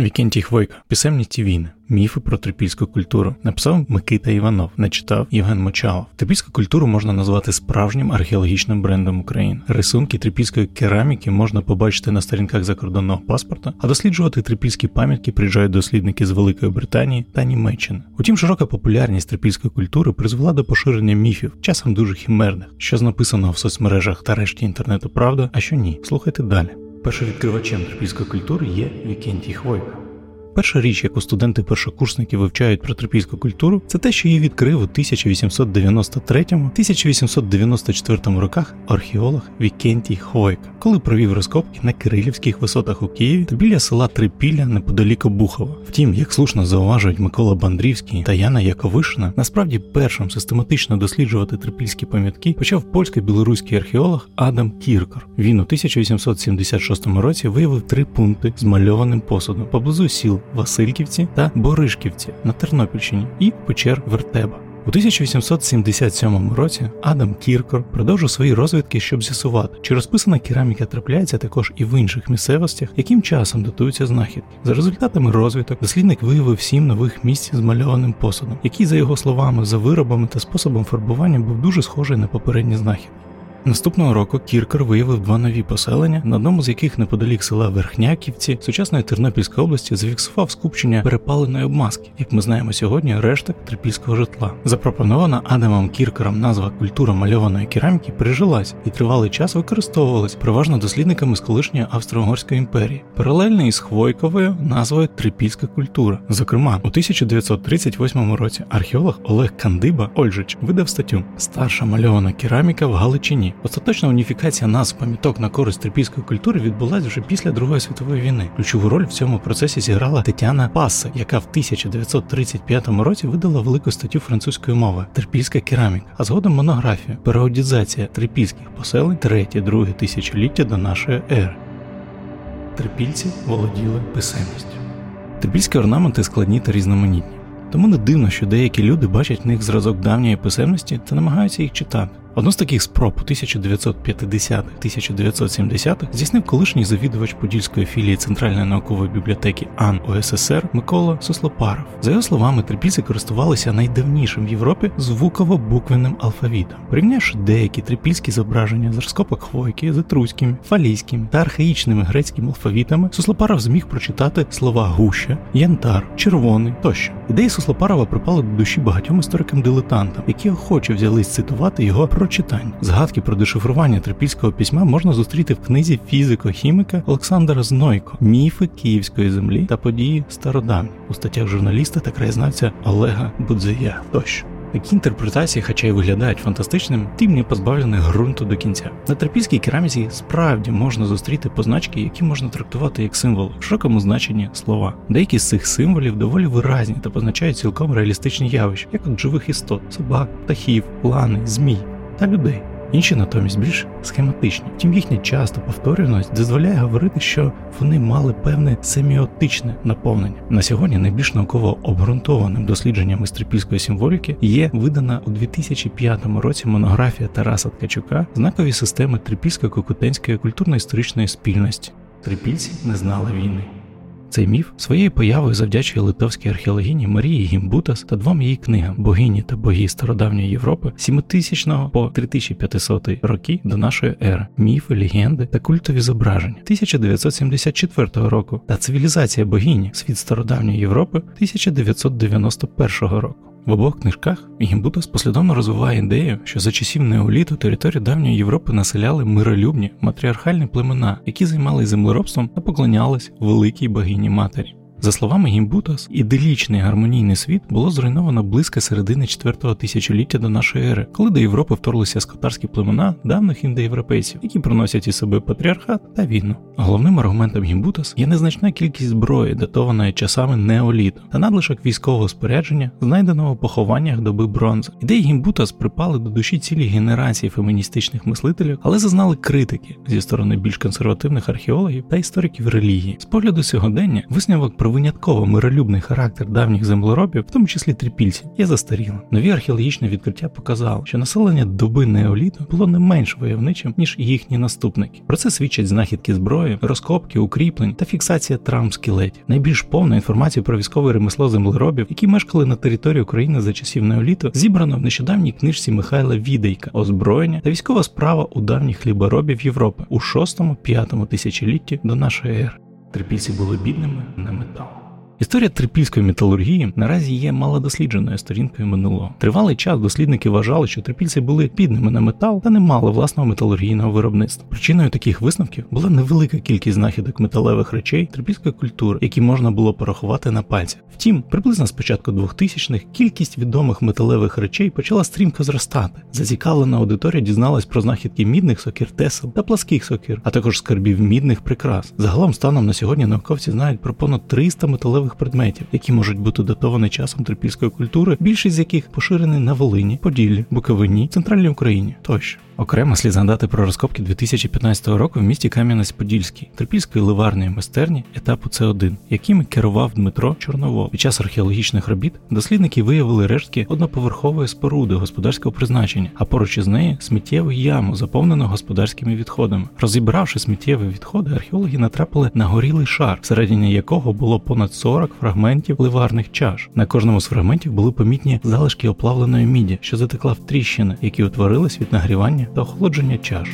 Вікентій Хвойка, писемність війни, міфи про трипільську культуру написав Микита Іванов, начитав Євген Мочалов. Трипільську культуру можна назвати справжнім археологічним брендом України. Рисунки трипільської кераміки можна побачити на сторінках закордонного паспорта, а досліджувати трипільські пам'ятки приїжджають дослідники з Великої Британії та Німеччини. Утім, широка популярність трипільської культури призвела до поширення міфів, часом дуже хімерних, що з написаного в соцмережах та решті інтернету правда, а що ні. Слухайте далі. Першовідкривачем трипільської культури є Вікентій Хвойка. Перша річ, яку студенти-першокурсники вивчають про трипільську культуру, це те, що її відкрив у 1893-1894 роках археолог Вікентій Хвойка, коли провів розкопки на Кирилівських висотах у Києві та біля села Трипілля неподалік Обухова. Втім, як слушно зауважують Микола Бандрівський та Яна Яковишина, насправді першим систематично досліджувати трипільські пам'ятки почав польсько-білоруський археолог Адам Кіркор. Він у 1876 році виявив три пункти з мальованим посудом поблизу сіл Васильківці та Боришківці на Тернопільщині і печер Вертеба. У 1877 році Адам Кіркор продовжив свої розвідки, щоб з'ясувати, чи розписана кераміка трапляється також і в інших місцевостях, яким часом датуються знахідки. За результатами розвідок дослідник виявив сім нових місць з мальованим посудом, який, за його словами, за виробами та способом фарбування був дуже схожий на попередні знахідки. Наступного року Кіркер виявив два нові поселення, на одному з яких неподалік села Верхняківці сучасної Тернопільської області зафіксував скупчення перепаленої обмазки, як ми знаємо сьогодні, решток трипільського житла. Запропонована Адамом Кіркером назва культура мальованої кераміки прижилась і тривалий час використовувалась переважно дослідниками з колишньої Австро-Угорської імперії, паралельно із Хвойковою назвою Трипільська культура. Зокрема, у 1938 році археолог Олег Кандиба Ольжич видав статтю Старша мальована кераміка в Галичині. Остаточна уніфікація назв пам'яток на користь трипільської культури відбулася вже після Другої світової війни. Ключову роль в цьому процесі зіграла Тетяна Пассе, яка в 1935 році видала велику статтю французької мови Трипільська кераміка, а згодом монографію Періодізація трипільських поселень третє-друге тисячоліття до нашої ери. Трипільці володіли писемністю. Трипільські орнаменти складні та різноманітні. Тому не дивно, що деякі люди бачать в них зразок давньої писемності та намагаються їх читати. Одну з таких спроб у 1950-1970-х здійснив колишній завідувач Подільської філії Центральної наукової бібліотеки АН УССР Микола Суслопаров. За його словами, трипільці користувалися найдавнішим в Європі звуково-буквенним алфавітом, порівнявши деякі трипільські зображення з розкопок хвойки з етруськими, фалійськими та архаїчними грецькими алфавітами, Суслопаров зміг прочитати слова гуща, янтар, червоний тощо. Ідеї Суслопарова припали до душі багатьом історикам-дилетантам, які охоче взялись цитувати його прочитань. Згадки про дешифрування трипільського письма можна зустріти в книзі фізико-хіміка Олександра Знойко Міфи Київської землі та події стародавні у статтях журналіста та краєзнавця Олега Будзея тощо. Такі інтерпретації, хоча й виглядають фантастичним, тим не позбавлені ґрунту до кінця. На трипільській кераміці справді можна зустріти позначки, які можна трактувати як символи в широкому значенні слова. Деякі з цих символів доволі виразні та позначають цілком реалістичні явища, як от живих істот, собак, птахів, лани, змій та людей. Інші натомість більш схематичні. Втім, їхня часто повторюваність дозволяє говорити, що вони мали певне семіотичне наповнення. На сьогодні найбільш науково обґрунтованим дослідженням істрипільської символіки є видана у 2005 році монографія Тараса Ткачука знакові системи трипільсько-кокутенської культурно-історичної спільності. Трипільці не знали війни. Цей міф своєю появою завдячує литовській археологині Марії Гімбутас та двом її книгам Богині та боги стародавньої Європи 7000 по 3500 роки до нашої ери, міфи, легенди та культові зображення 1974 року та цивілізація богині світ стародавньої Європи 1991 року. В обох книжках Гімбутас послідовно розвиває ідею, що за часів неоліту територію давньої Європи населяли миролюбні матріархальні племена, які займалися землеробством та поклонялись великій богині матері. За словами Гімбутас, іделічний гармонійний світ було зруйновано близько середини 4-го тисячоліття до нашої ери, коли до Європи вторглися скотарські племена давних індоєвропейців, які приносять із себе патріархат та війну. Головним аргументом Гімбутас є незначна кількість зброї, датованої часами неоліту, та надлишок військового спорядження, знайденого у похованнях доби бронзи. Ідеї Гімбутас припали до душі цілі генерації феміністичних мислителів, але зазнали критики зі сторони більш консервативних археологів та істориків релігії. З погляду сьогодення висновок винятково миролюбний характер давніх землеробів, в тому числі трипільців, є застарілим. Нові археологічні відкриття показали, що населення доби неоліту було не менш войовничим ніж їхні наступники. Про це свідчать знахідки зброї, розкопки, укріплень та фіксація травм скелетів. Найбільш повна інформація про військове ремесло землеробів, які мешкали на території України за часів неоліту, зібрано в нещодавній книжці Михайла Відейка озброєння та військова справа у давніх хліборобів Європи у 6-5 тисячолітті до нашої ери. Трипільці були бідними на метал. Історія трипільської металургії наразі є малодослідженою сторінкою минулого. Тривалий час дослідники вважали, що трипільці були бідними на метал та не мали власного металургійного виробництва. Причиною таких висновків була невелика кількість знахідок металевих речей трипільської культури, які можна було порахувати на пальцях. Втім, приблизно з початку 2000-х кількість відомих металевих речей почала стрімко зростати. Зацікавлена аудиторія дізналась про знахідки мідних сокир тесел та пласких сокир, а також скарбів мідних прикрас. Загалом станом на сьогодні науковці знають про понад 300 металевих предметів, які можуть бути датовані часом трипільської культури, більшість з яких поширені на Волині, Поділлі, Буковині, Центральній Україні тощо. Окремо слід згадати про розкопки 2015 року в місті Кам'янець-Подільський, трипільської ливарної майстерні етапу С1, якими керував Дмитро Чорновол. Під час археологічних робіт дослідники виявили рештки одноповерхової споруди господарського призначення, а поруч із нею сміттєву яму, заповнену господарськими відходами. Розібравши сміттєві відходи, археологи натрапили на горілий шар, всередині якого було понад 40 фрагментів ливарних чаш. На кожному з фрагментів були помітні залишки оплавленої міді, що затекла в тріщини, які утворились від нагрівання та охолодження чаш.